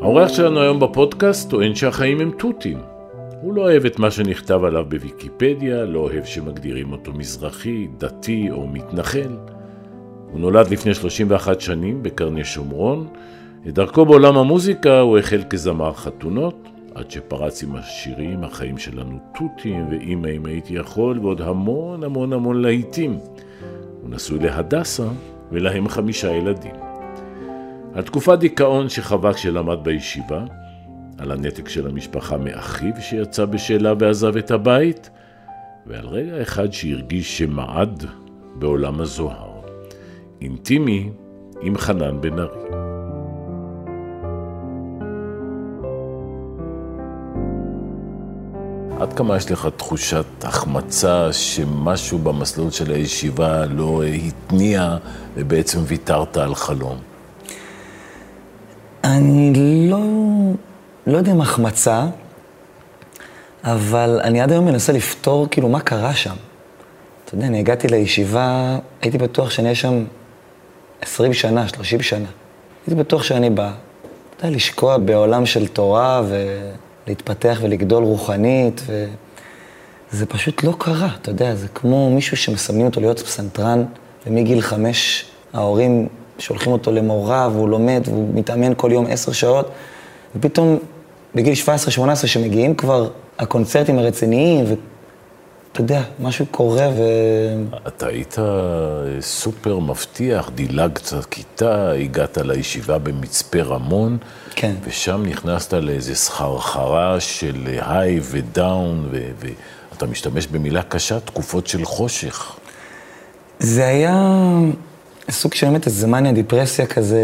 האורח שלנו היום בפודקאסט טוען שהחיים הם תותים. הוא לא אוהב את מה שנכתב עליו בוויקיפדיה, לא אוהב שמגדירים אותו מזרחי, דתי או מתנחל. הוא נולד לפני 31 שנים בקרני שומרון. את דרכו בעולם המוזיקה הוא החל כזמר חתונות, עד שפרץ עם השירים "החיים שלנו תותים" ו"אמא אם הייתי יכול" ועוד המון המון המון להיטים. הוא נשוי להדסה ולהם חמישה ילדים. על תקופת דיכאון שחווה כשלמד בישיבה, על הנתק של המשפחה מאחיו שיצא בשאלה ועזב את הבית, ועל רגע אחד שהרגיש שמעד בעולם הזוהר. אינטימי עם חנן בן ארי. עד כמה יש לך תחושת החמצה שמשהו במסלול של הישיבה לא התניע ובעצם ויתרת על חלום? אני לא, לא יודע אם החמצה, אבל אני עד היום מנסה לפתור כאילו מה קרה שם. אתה יודע, אני הגעתי לישיבה, הייתי בטוח שאני אהיה שם 20 שנה, 30 שנה. הייתי בטוח שאני בא, אתה יודע, לשקוע בעולם של תורה ולהתפתח ולגדול רוחנית, וזה פשוט לא קרה, אתה יודע, זה כמו מישהו שמסמנים אותו להיות פסנתרן, ומגיל חמש ההורים שולחים אותו למורה, והוא לומד, והוא מתאמן כל יום עשר שעות, ופתאום בגיל 17-18, שמגיעים כבר הקונצרטים הרציניים, ואתה יודע, משהו קורה ו... אתה היית סופר מבטיח, דילגת כיתה, הגעת לישיבה במצפה רמון, כן. ושם נכנסת לאיזה סחרחרה של היי ודאון, ואתה משתמש במילה קשה, תקופות של חושך. זה היה סוג של באמת איזה מניה דיפרסיה כזה,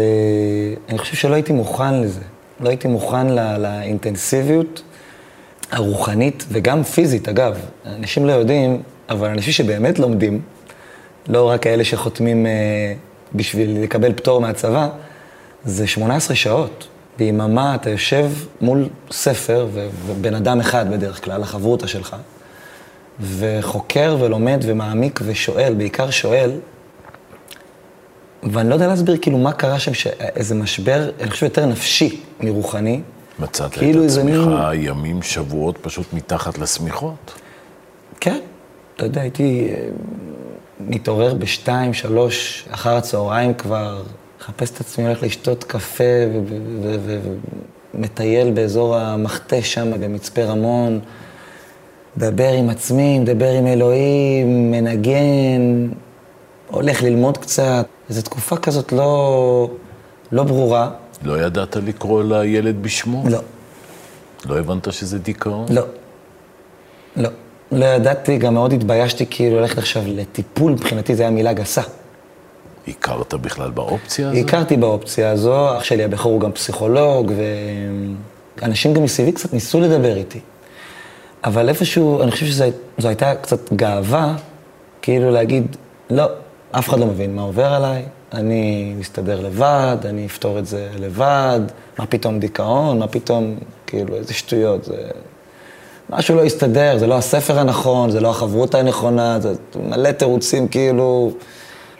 אני חושב שלא הייתי מוכן לזה. לא הייתי מוכן לא, לאינטנסיביות הרוחנית וגם פיזית, אגב. אנשים לא יודעים, אבל אנשים שבאמת לומדים, לא רק כאלה שחותמים אה, בשביל לקבל פטור מהצבא, זה 18 שעות. ביממה אתה יושב מול ספר, ובן אדם אחד בדרך כלל, החברותא שלך, וחוקר ולומד ומעמיק ושואל, בעיקר שואל, ואני לא יודע להסביר כאילו מה קרה שם, איזה משבר, אני חושב יותר נפשי מרוחני. מצאת כאילו את עצמך מין... ימים, שבועות פשוט מתחת לשמיכות. כן, אתה יודע, הייתי אה, מתעורר בשתיים, שלוש, אחר הצהריים כבר, מחפש את עצמי, הולך לשתות קפה ומטייל באזור המכתש שם, במצפה רמון. מדבר עם עצמי, מדבר עם אלוהים, מנגן, הולך ללמוד קצת. זו תקופה כזאת לא, לא ברורה. לא ידעת לקרוא לילד בשמו? לא. לא הבנת שזה דיכאון? לא. לא. לא ידעתי, גם מאוד התביישתי כאילו ללכת עכשיו לטיפול, מבחינתי זו הייתה מילה גסה. הכרת בכלל באופציה הזו? הכרתי באופציה הזו, אח שלי הבכור הוא גם פסיכולוג, ואנשים גם מסביבי קצת ניסו לדבר איתי. אבל איפשהו, אני חושב שזו הייתה קצת גאווה, כאילו להגיד, לא, אף אחד לא מבין מה עובר עליי, אני מסתדר לבד, אני אפתור את זה לבד, מה פתאום דיכאון, מה פתאום, כאילו, איזה שטויות, זה... משהו לא יסתדר, זה לא הספר הנכון, זה לא החברות הנכונה, זה מלא תירוצים, כאילו...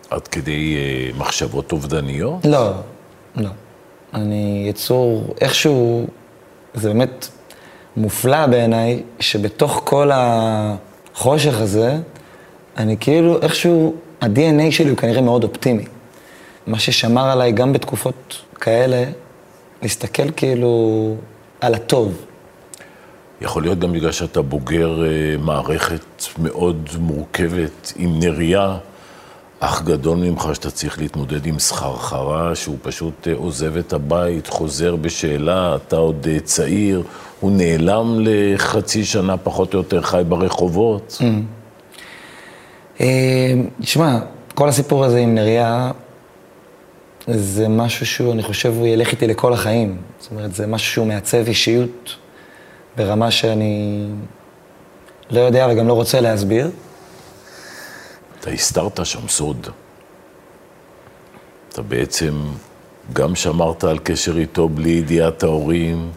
עד כדי אה, מחשבות אובדניות? לא, לא. אני יצור, איכשהו, זה באמת מופלא בעיניי, שבתוך כל החושך הזה, אני כאילו איכשהו ה-DNA שלי הוא כנראה מאוד אופטימי. מה ששמר עליי גם בתקופות כאלה, להסתכל כאילו על הטוב. יכול להיות גם בגלל שאתה בוגר uh, מערכת מאוד מורכבת, עם נריה, אח גדול ממך שאתה צריך להתמודד עם סחרחרה, שהוא פשוט uh, עוזב את הבית, חוזר בשאלה, אתה עוד uh, צעיר, הוא נעלם לחצי שנה פחות או יותר חי ברחובות. Mm. אה, תשמע, כל הסיפור הזה עם נריה, זה משהו שהוא, אני חושב, הוא ילך איתי לכל החיים. זאת אומרת, זה משהו שהוא מעצב אישיות ברמה שאני לא יודע וגם לא רוצה להסביר. אתה הסתרת שם סוד. אתה בעצם גם שמרת על קשר איתו בלי ידיעת ההורים.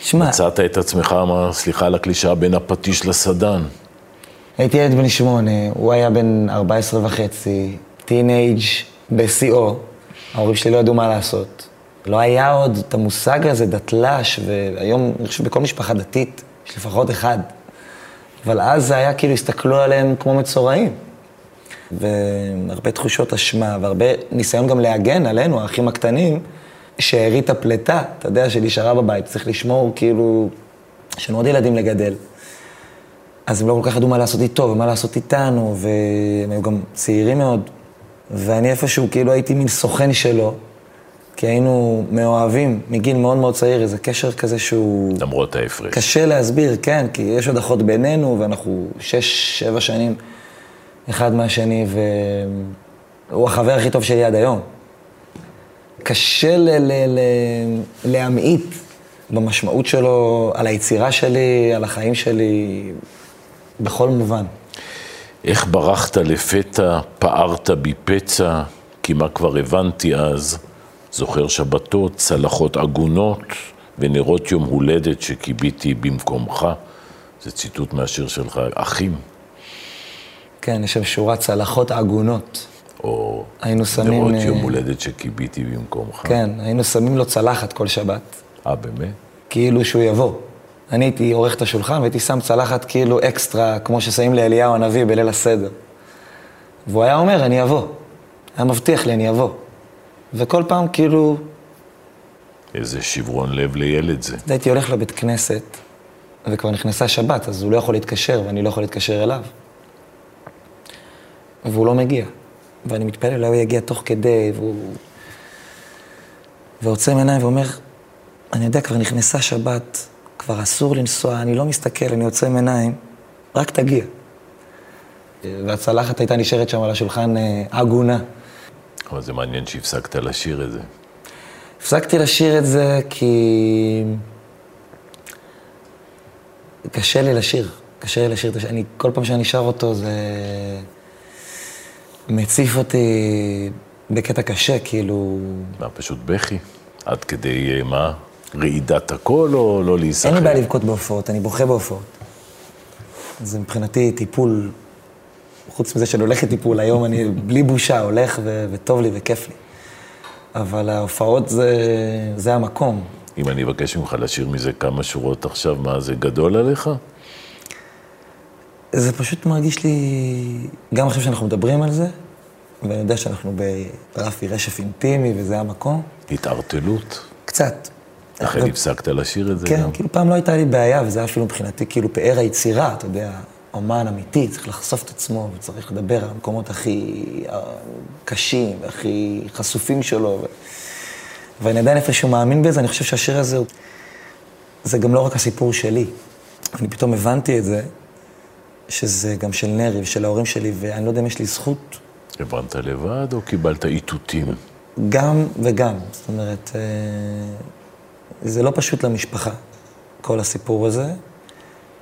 תשמע... מצאת את עצמך, סליחה על הקלישאה, בין הפטיש לסדן. הייתי ילד בן שמונה, הוא היה בן 14 וחצי, טינג' בשיאו, ההורים שלי לא ידעו מה לעשות. לא היה עוד את המושג הזה, דתל"ש, והיום אני חושב בכל משפחה דתית יש לפחות אחד. אבל אז זה היה כאילו, הסתכלו עליהם כמו מצורעים. והרבה תחושות אשמה, והרבה ניסיון גם להגן עלינו, האחים הקטנים, שארית הפלטה, אתה יודע, שנשארה בבית. צריך לשמור, כאילו, יש לנו עוד ילדים לגדל. אז הם לא כל כך ידעו מה לעשות איתו ומה לעשות איתנו, והם היו גם צעירים מאוד. ואני איפשהו, כאילו הייתי מין סוכן שלו, כי היינו מאוהבים מגיל מאוד מאוד צעיר, איזה קשר כזה שהוא... למרות ההפרש. קשה להסביר, כן, כי יש עוד אחות בינינו, ואנחנו שש, שבע שנים אחד מהשני, והוא החבר הכי טוב שלי עד היום. קשה ל- ל- ל- להמעיט במשמעות שלו, על היצירה שלי, על החיים שלי, בכל מובן. איך ברחת לפתע, פערת בי פצע, כי מה כבר הבנתי אז? זוכר שבתות, צלחות עגונות ונרות יום הולדת שכיביתי במקומך. זה ציטוט מהשיר שלך, אחים. כן, יש שם שורת צלחות עגונות. או היינו שמים... נרות אה, יום הולדת שכיביתי במקומך. כן, היינו שמים לו צלחת כל שבת, אה, באמת? כאילו שהוא יבוא. אני הייתי עורך את השולחן והייתי שם צלחת כאילו אקסטרה, כמו ששמים לאליהו הנביא בליל הסדר. והוא היה אומר, אני אבוא. היה מבטיח לי, אני אבוא. וכל פעם כאילו, איזה שברון לב לילד זה. הייתי הולך לבית כנסת, וכבר נכנסה שבת, אז הוא לא יכול להתקשר, ואני לא יכול להתקשר אליו. והוא לא מגיע. ואני מתפלל, אולי הוא יגיע תוך כדי, והוא... ועוצם עיניים ואומר, אני יודע, כבר נכנסה שבת, כבר אסור לנסוע, אני לא מסתכל, אני עוצם עיניים, רק תגיע. והצלחת הייתה נשארת שם על השולחן אה, עגונה. אבל זה מעניין שהפסקת לשיר את זה. הפסקתי לשיר את זה כי קשה לי לשיר, קשה לי לשיר את השיר. אני, כל פעם שאני שר אותו זה מציף אותי בקטע קשה, כאילו... מה, פשוט בכי? עד כדי אה, מה? רעידת הקול או לא להיסחר? אין לי בעיה לבכות בהופעות, אני בוכה בהופעות. זה מבחינתי טיפול, חוץ מזה שאני הולך לטיפול, היום אני בלי בושה הולך ו- וטוב לי וכיף לי. אבל ההופעות זה, זה המקום. אם אני אבקש ממך לשיר מזה כמה שורות עכשיו, מה, זה גדול עליך? זה פשוט מרגיש לי, גם עכשיו שאנחנו מדברים על זה, ואני יודע שאנחנו ברפי רשף אינטימי וזה המקום, התערטלות? קצת. לכן אבל- הפסקת לשיר את זה כן, גם? כאילו פעם לא הייתה לי בעיה, וזה היה אפילו מבחינתי כאילו פאר היצירה, אתה יודע, אומן אמיתי, צריך לחשוף את עצמו, וצריך לדבר על המקומות הכי אה, קשים, והכי חשופים שלו. ו... ואני עדיין איפשהו מאמין בזה, אני חושב שהשיר הזה הוא... זה גם לא רק הסיפור שלי. אני פתאום הבנתי את זה, שזה גם של נרי ושל ההורים שלי, ואני לא יודע אם יש לי זכות הבנת לבד או קיבלת איתותים? גם וגם. זאת אומרת, אה, זה לא פשוט למשפחה, כל הסיפור הזה,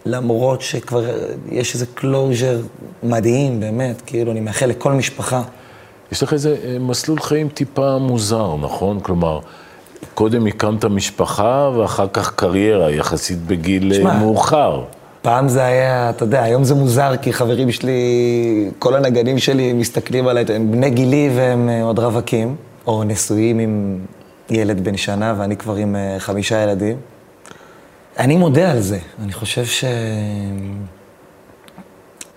למרות שכבר יש איזה closure מדהים, באמת, כאילו, אני מאחל לכל משפחה. יש לך איזה אה, מסלול חיים טיפה מוזר, נכון? כלומר, קודם הקמת משפחה ואחר כך קריירה, יחסית בגיל אה, שמע, מאוחר. פעם זה היה, אתה יודע, היום זה מוזר, כי חברים שלי, כל הנגנים שלי מסתכלים עליי, הם בני גילי והם אה, עוד רווקים, או נשואים עם ילד בן שנה, ואני כבר עם אה, חמישה ילדים. אני מודה על זה, אני חושב ש...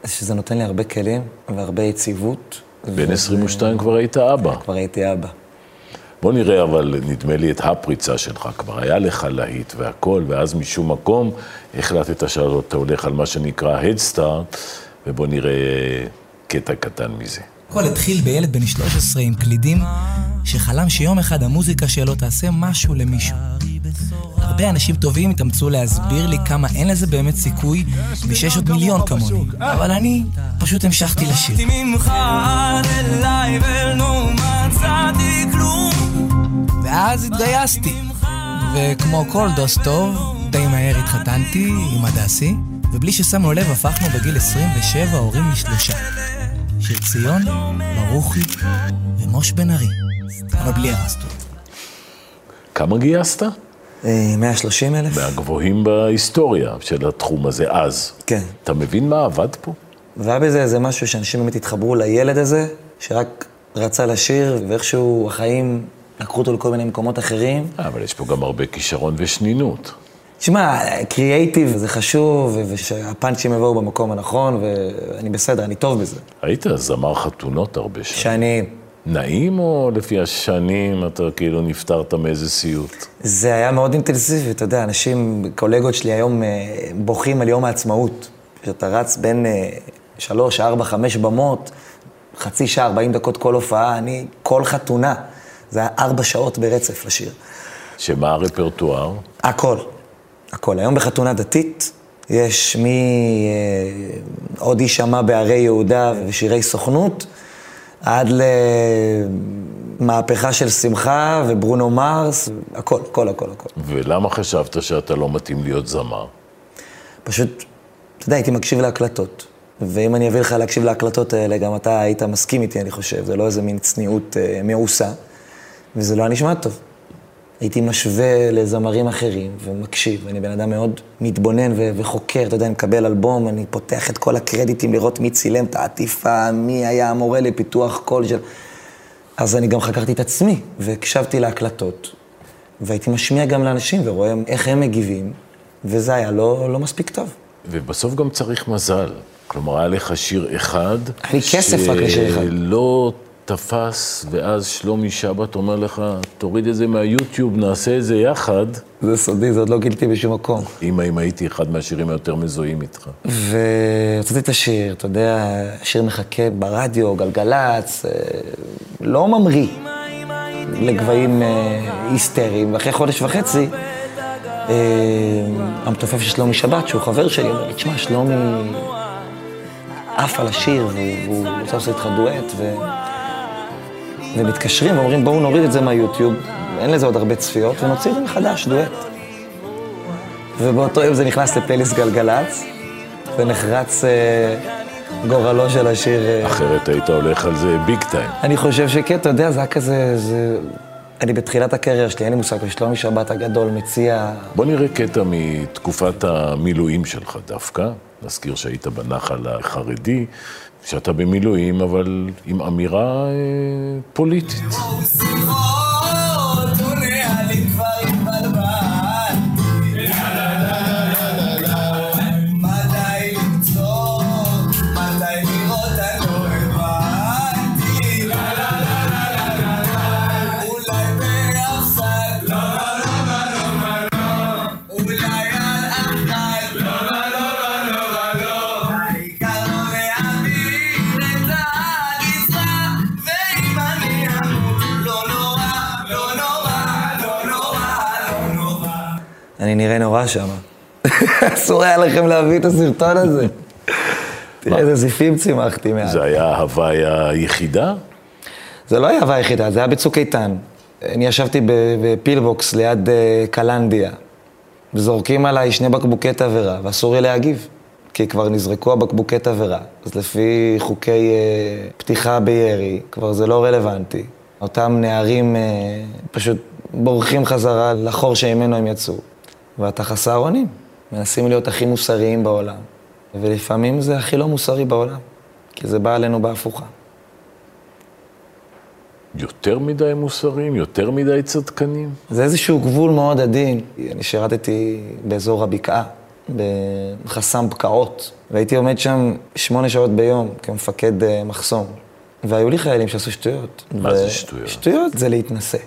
שזה נותן לי הרבה כלים והרבה יציבות. בן ו- 22 כבר היית אבא. כבר הייתי אבא. בוא נראה אבל, נדמה לי, את הפריצה שלך. כבר היה לך להיט והכל, ואז משום מקום החלטת שאתה הולך על מה שנקרא Head Start, ובוא נראה אה, קטע קטן מזה. הכל התחיל בילד בן 13 עם קלידים, שחלם שיום אחד המוזיקה שלו תעשה משהו למישהו. הרבה אנשים טובים התאמצו להסביר לי כמה אין לזה באמת סיכוי, ושיש עוד מיליון כמוני. אבל אני פשוט המשכתי לשיר. ואז התגייסתי. וכמו כל דוס טוב, די מהר התחתנתי עם הדסי, ובלי ששמנו לב הפכנו בגיל 27 הורים לשלושה. שיר ציון, ברוכי ומוש בן ארי. אבל בלי הרסטות. כמה גייסת? אה, 130 אלף? מהגבוהים בהיסטוריה של התחום הזה אז. כן. אתה מבין מה עבד פה? והיה בזה איזה משהו שאנשים באמת התחברו לילד הזה, שרק רצה לשיר, ואיכשהו החיים לקחו אותו לכל מיני מקומות אחרים. אה, אבל יש פה גם הרבה כישרון ושנינות. תשמע, קריאייטיב זה חשוב, ושהפאנצ'ים יבואו במקום הנכון, ואני בסדר, אני טוב בזה. היית זמר חתונות הרבה שנים. שנים. נעים או לפי השנים אתה כאילו נפטרת מאיזה סיוט? זה היה מאוד אינטנסיבי, אתה יודע, אנשים, קולגות שלי היום אה, בוכים על יום העצמאות. כשאתה רץ בין אה, שלוש, ארבע, חמש במות, חצי שעה, ארבעים דקות כל הופעה, אני, כל חתונה. זה היה ארבע שעות ברצף לשיר. שמה הרפרטואר? הכל, הכל. היום בחתונה דתית יש מי אה, עוד יישמע בערי יהודה ושירי סוכנות, עד למהפכה של שמחה וברונו מרס, הכל, הכל, הכל, הכל. ולמה חשבת שאתה לא מתאים להיות זמר? פשוט, אתה יודע, הייתי מקשיב להקלטות. ואם אני אביא לך להקשיב להקלטות האלה, גם אתה היית מסכים איתי, אני חושב. זה לא איזה מין צניעות אה, מעושה, וזה לא היה נשמע טוב. הייתי משווה לזמרים אחרים ומקשיב. אני בן אדם מאוד מתבונן ו- וחוקר, אתה יודע, אני מקבל אלבום, אני פותח את כל הקרדיטים לראות מי צילם את העטיפה, מי היה המורה לפיתוח קול של... אז אני גם חקרתי את עצמי, והקשבתי להקלטות, והייתי משמיע גם לאנשים ורואה איך הם מגיבים, וזה היה לא, לא מספיק טוב. ובסוף גם צריך מזל. כלומר, היה לך שיר אחד... היה לי כסף רק לשיר אחד. שלא תפס, ואז שלומי שבת אומר לך, תוריד את זה מהיוטיוב, נעשה את זה יחד. זה סודי, זה עוד לא גיליתי בשום מקום. אם אם הייתי אחד מהשירים היותר מזוהים איתך. והוצאתי את השיר, אתה יודע, השיר מחכה ברדיו, גלגלצ, אה, לא ממריא לגבהים אה, היסטריים, ואחרי חודש וחצי, אה, המתופף של שלומי שבת, שהוא חבר שלי, אומר לי, תשמע, שלומי עף על השיר, והוא רוצה לעשות איתך דואט, ו... ומתקשרים ואומרים, בואו נוריד את זה מהיוטיוב, אין לזה עוד הרבה צפיות, ונוציא את זה מחדש, דואט. ובאותו יום זה נכנס לפלייליסט גלגלצ, ונחרץ אה, גורלו של השיר. אה, אחרת היית הולך על זה ביג טיים. אני חושב שכן, אתה יודע, זה היה כזה, זה... אני בתחילת הקריירה שלי, אין לי מושג, ושלומי שבת הגדול מציע... בוא נראה קטע מתקופת המילואים שלך דווקא. נזכיר שהיית בנחל החרדי, שאתה במילואים, אבל עם אמירה אה, פוליטית. אני נראה נורא שם. אסור היה לכם להביא את הסרטון הזה. תראה איזה זיפים צימחתי מאז. זה היה ההוואי היחידה? זה לא היה הווה היחידה, זה היה בצוק איתן. אני ישבתי בפילבוקס ליד אה, קלנדיה, וזורקים עליי שני בקבוקי תבערה, ואסור לי להגיב, כי כבר נזרקו הבקבוקי תבערה. אז לפי חוקי אה, פתיחה בירי, כבר זה לא רלוונטי. אותם נערים אה, פשוט בורחים חזרה לחור שממנו הם יצאו. ואתה חסר אונים, מנסים להיות הכי מוסריים בעולם. ולפעמים זה הכי לא מוסרי בעולם, כי זה בא עלינו בהפוכה. יותר מדי מוסריים? יותר מדי צדקנים? זה איזשהו גבול מאוד עדין. אני שירתתי באזור הבקעה, בחסם בקעות, והייתי עומד שם שמונה שעות ביום כמפקד אה, מחסום. והיו לי חיילים שעשו שטויות. מה ו- זה שטויות? שטויות זה להתנשא.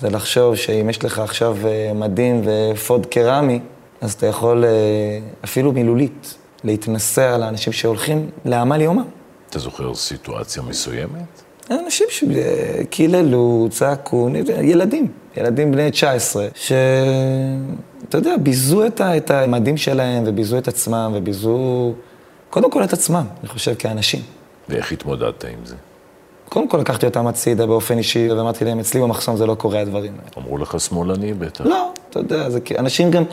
זה לחשוב שאם יש לך עכשיו אה, מדים ואפוד קרמי, אז אתה יכול אה, אפילו מילולית להתנשא על האנשים שהולכים לעמל יומם. אתה זוכר סיטואציה מסוימת? אנשים שקיללו, צעקו, ילדים, ילדים בני 19, שאתה יודע, ביזו את, ה, את המדים שלהם וביזו את עצמם וביזו קודם כל את עצמם, אני חושב, כאנשים. ואיך התמודדת עם זה? קודם כל לקחתי אותם הצידה באופן אישי, ואמרתי להם, אצלי במחסום זה לא קורה הדברים האלה. אמרו לך שמאלני בטח. לא, אתה יודע, זה כי אנשים גם,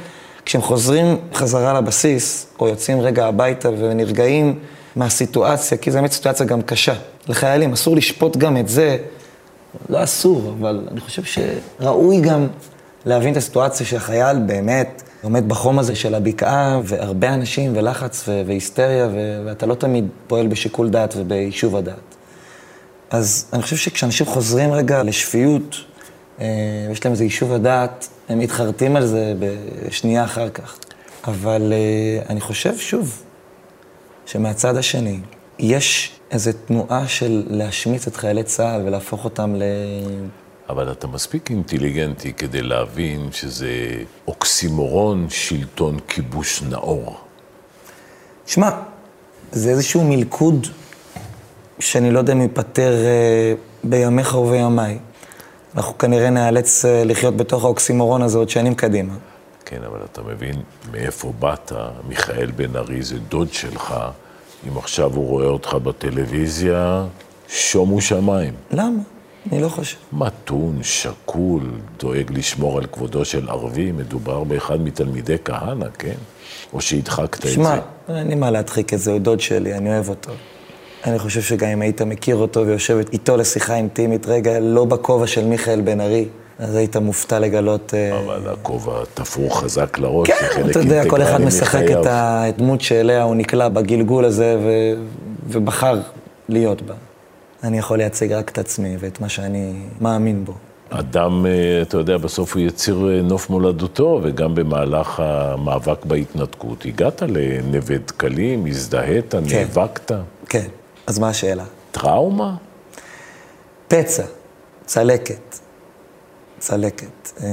כשהם חוזרים חזרה לבסיס, או יוצאים רגע הביתה ונרגעים מהסיטואציה, כי זו באמת סיטואציה גם קשה. לחיילים, אסור לשפוט גם את זה, לא אסור, אבל אני חושב שראוי גם להבין את הסיטואציה שהחייל באמת עומד בחום הזה של הבקעה, והרבה אנשים ולחץ ו- והיסטריה, ו- ואתה לא תמיד פועל בשיקול דעת וביישוב הדעת. אז אני חושב שכשאנשים חוזרים רגע לשפיות, אה, יש להם איזה יישוב הדעת, הם מתחרטים על זה בשנייה אחר כך. אבל אה, אני חושב, שוב, שמהצד השני, יש איזו תנועה של להשמיץ את חיילי צה"ל ולהפוך אותם ל... אבל אתה מספיק אינטליגנטי כדי להבין שזה אוקסימורון שלטון כיבוש נאור. שמע, זה איזשהו מלכוד שאני לא יודע אם ייפתר אה, בימיך ובימיי. אנחנו כנראה ניאלץ אה, לחיות בתוך האוקסימורון הזה עוד שנים קדימה. כן, אבל אתה מבין מאיפה באת? מיכאל בן ארי זה דוד שלך. אם עכשיו הוא רואה אותך בטלוויזיה, שומו שמיים. למה? אני לא חושב. מתון, שקול, דואג לשמור על כבודו של ערבי, מדובר באחד מתלמידי כהנא, כן? או שהדחקת את זה. שמע, אין לי מה להדחיק את זה, הוא דוד שלי, אני אוהב אותו. אני חושב שגם אם היית מכיר אותו ויושבת איתו לשיחה אינטימית, רגע, לא בכובע של מיכאל בן ארי, אז היית מופתע לגלות... אה, אבל הכובע תפור חזק לראש, כן, אתה יודע, כל אחד משחק. את הדמות שאליה הוא נקלע בגלגול הזה ו... ובחר להיות בה. אני יכול לייצג רק את עצמי ואת מה שאני מאמין בו. אדם, אה, אתה יודע, בסוף הוא יציר אה, נוף מולדתו, וגם במהלך המאבק בהתנתקות, הגעת לנווה דקלים, הזדהית, נאבקת. כן, אז מה השאלה? טראומה? פצע, צלקת, צלקת. אה,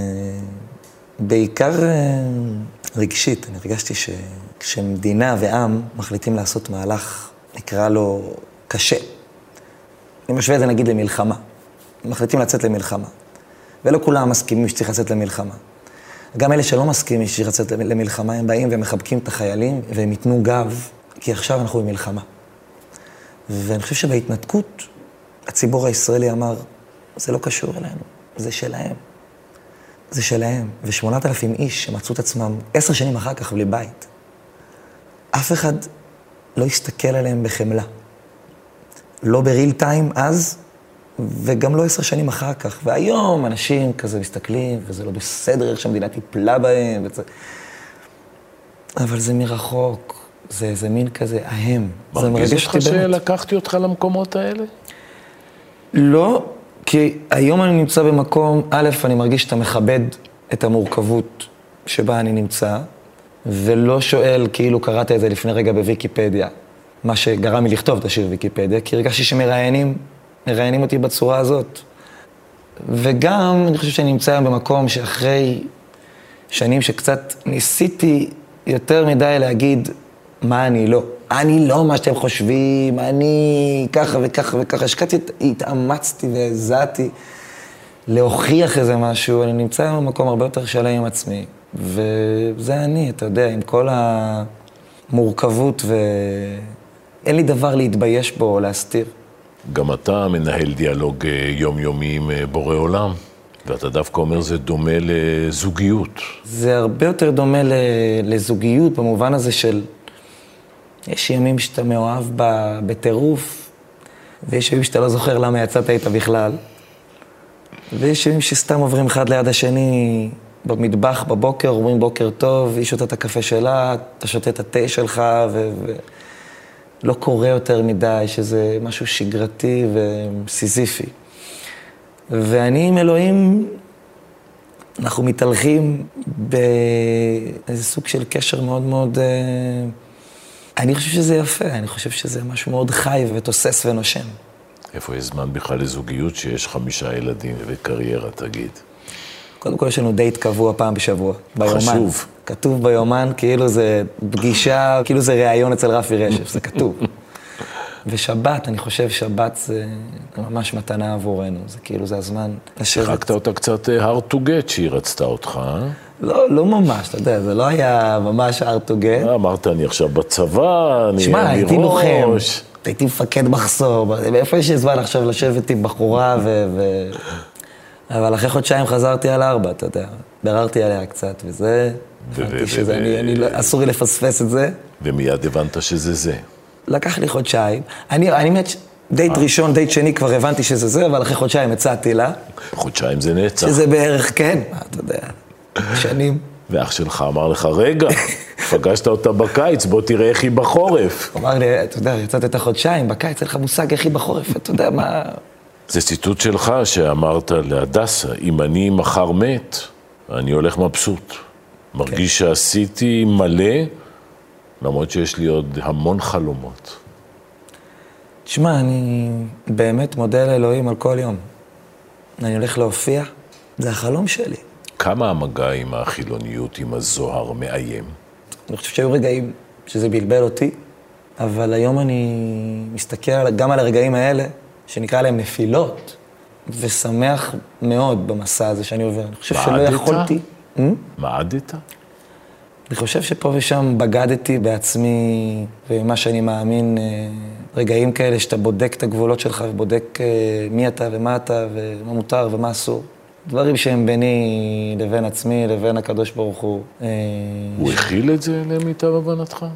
בעיקר אה, רגשית, אני הרגשתי שכשמדינה ועם מחליטים לעשות מהלך, נקרא לו קשה. אני משווה את זה נגיד למלחמה. מחליטים לצאת למלחמה. ולא כולם מסכימים שצריך לצאת למלחמה. גם אלה שלא מסכימים שצריך לצאת למלחמה, הם באים ומחבקים את החיילים, והם ייתנו גב, כי עכשיו אנחנו במלחמה. ואני חושב שבהתנתקות, הציבור הישראלי אמר, זה לא קשור אלינו, זה שלהם. זה שלהם. ושמונת אלפים איש שמצאו את עצמם עשר שנים אחר כך בלי בית. אף אחד לא הסתכל עליהם בחמלה. לא בריל טיים אז, וגם לא עשר שנים אחר כך. והיום אנשים כזה מסתכלים, וזה לא בסדר איך שהמדינה טיפלה בהם, וזה... אבל זה מרחוק, זה, זה מין כזה ההם. זה מרגיז מרגש אותך. שלקחתי אותך למקומות האלה? לא, כי היום אני נמצא במקום, א', אני מרגיש שאתה מכבד את המורכבות שבה אני נמצא, ולא שואל כאילו קראת את זה לפני רגע בוויקיפדיה, מה שגרם לי לכתוב את השיר ויקיפדיה, כי הרגשתי שמראיינים, מראיינים אותי בצורה הזאת. וגם, אני חושב שאני נמצא היום במקום שאחרי שנים שקצת ניסיתי יותר מדי להגיד מה אני לא. אני לא מה שאתם חושבים, אני ככה וככה וככה. השקעתי, התאמצתי והזעתי להוכיח איזה משהו, אני נמצא היום במקום הרבה יותר שלם עם עצמי. וזה אני, אתה יודע, עם כל המורכבות ואין לי דבר להתבייש בו או להסתיר. גם אתה מנהל דיאלוג אה, יומיומי עם אה, בורא עולם, ואתה דווקא אומר זה דומה לזוגיות. זה הרבה יותר דומה לזוגיות במובן הזה של... יש ימים שאתה מאוהב ב- בטירוף, ויש ימים שאתה לא זוכר למה יצאת איתה בכלל, ויש ימים שסתם עוברים אחד ליד השני במטבח בבוקר, אומרים בוקר טוב, היא שותה את הקפה שלה, אתה שותה את התה שלך, ו... ו... לא קורה יותר מדי, שזה משהו שגרתי וסיזיפי. ואני עם אלוהים, אנחנו מתהלכים באיזה סוג של קשר מאוד מאוד... אה, אני חושב שזה יפה, אני חושב שזה משהו מאוד חי ותוסס ונושם. איפה יש זמן בכלל לזוגיות שיש חמישה ילדים וקריירה, תגיד? קודם כל יש לנו דייט קבוע פעם בשבוע, ביומן. חשוב. כתוב ביומן כאילו זה פגישה, כאילו זה ראיון אצל רפי רשף, זה כתוב. ושבת, אני חושב שבת זה ממש מתנה עבורנו, זה כאילו, זה הזמן לשבת. שיחקת אותה קצת אה, hard to get שהיא רצתה אותך, אה? לא, לא ממש, אתה יודע, זה לא היה ממש hard to get. אה, אמרת, אני עכשיו בצבא, אני שמע, אני הייתי לוחם. הייתי מפקד מחסור, מאיפה יש לי זמן עכשיו לשבת עם בחורה ו... ו... אבל אחרי חודשיים חזרתי על ארבע, אתה יודע, ביררתי עליה קצת, וזה, הבנתי שזה, אני, אני, לא- אסור לי לפספס את זה. ומיד הבנת שזה זה. לקח לי חודשיים. אני, אני באמת, דייט ראשון, דייט שני, כבר הבנתי שזה זה, אבל אחרי חודשיים הצעתי לה, חודשיים זה נצח. שזה בערך, כן, מה, אתה יודע, שנים. ואח שלך אמר לך, רגע, פגשת אותה בקיץ, בוא תראה איך היא בחורף. הוא אמר לי, אתה יודע, יצאת את החודשיים, בקיץ אין לך מושג איך היא בחורף, אתה יודע מה... זה ציטוט שלך שאמרת להדסה, אם אני מחר מת, אני הולך מבסוט. מרגיש כן. שעשיתי מלא, למרות שיש לי עוד המון חלומות. תשמע, אני באמת מודה לאלוהים על כל יום. אני הולך להופיע, זה החלום שלי. כמה המגע עם החילוניות, עם הזוהר, מאיים? אני חושב שהיו רגעים שזה בלבל אותי, אבל היום אני מסתכל גם על הרגעים האלה, שנקרא להם נפילות, ושמח מאוד במסע הזה שאני עובר. אני חושב שלא? יכולתי... מעדת? אני חושב שפה ושם בגדתי בעצמי ובמה שאני מאמין, אה, רגעים כאלה שאתה בודק את הגבולות שלך ובודק אה, מי אתה ומה אתה ומה מותר ומה אסור. דברים שהם ביני לבין עצמי, לבין הקדוש ברוך הוא. אה, הוא הכיל את זה למיטב הבנתך?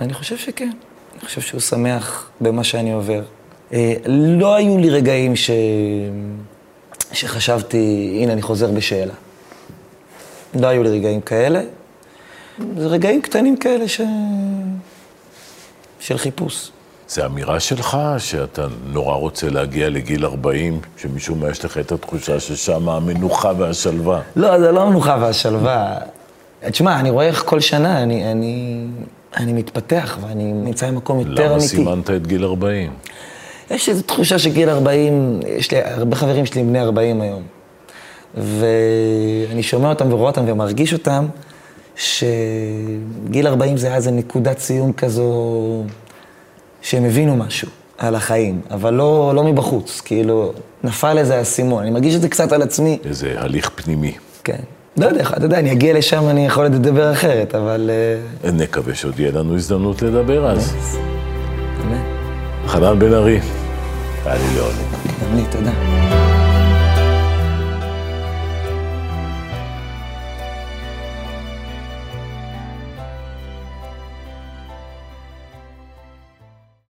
אני חושב שכן. אני חושב שהוא שמח במה שאני עובר. אה, לא היו לי רגעים ש... שחשבתי, הנה, אני חוזר בשאלה. לא היו לי רגעים כאלה. זה רגעים קטנים כאלה ש... של חיפוש. זה אמירה שלך, שאתה נורא רוצה להגיע לגיל 40, שמשום מה יש לך את התחושה ששם המנוחה והשלווה. לא, זה לא המנוחה והשלווה. תשמע, אני רואה איך כל שנה אני, אני, אני מתפתח ואני נמצא במקום יותר למה אמיתי. סימנת את גיל 40? יש איזו תחושה שגיל 40, יש לי הרבה חברים שלי בני 40 היום. ואני שומע אותם ורואה אותם ומרגיש אותם, שגיל 40 זה היה איזה נקודת סיום כזו, שהם הבינו משהו על החיים, אבל לא, לא מבחוץ, כאילו, נפל איזה אסימון. אני מרגיש את זה קצת על עצמי, איזה הליך פנימי. כן. לא יודע, אתה יודע, אני אגיע לשם, אני יכול לדבר אחרת, אבל... אה, נקווה שעוד יהיה לנו הזדמנות לדבר אז. באמת, חנן בן ארי, היה לי לעונג. גם לי, תודה.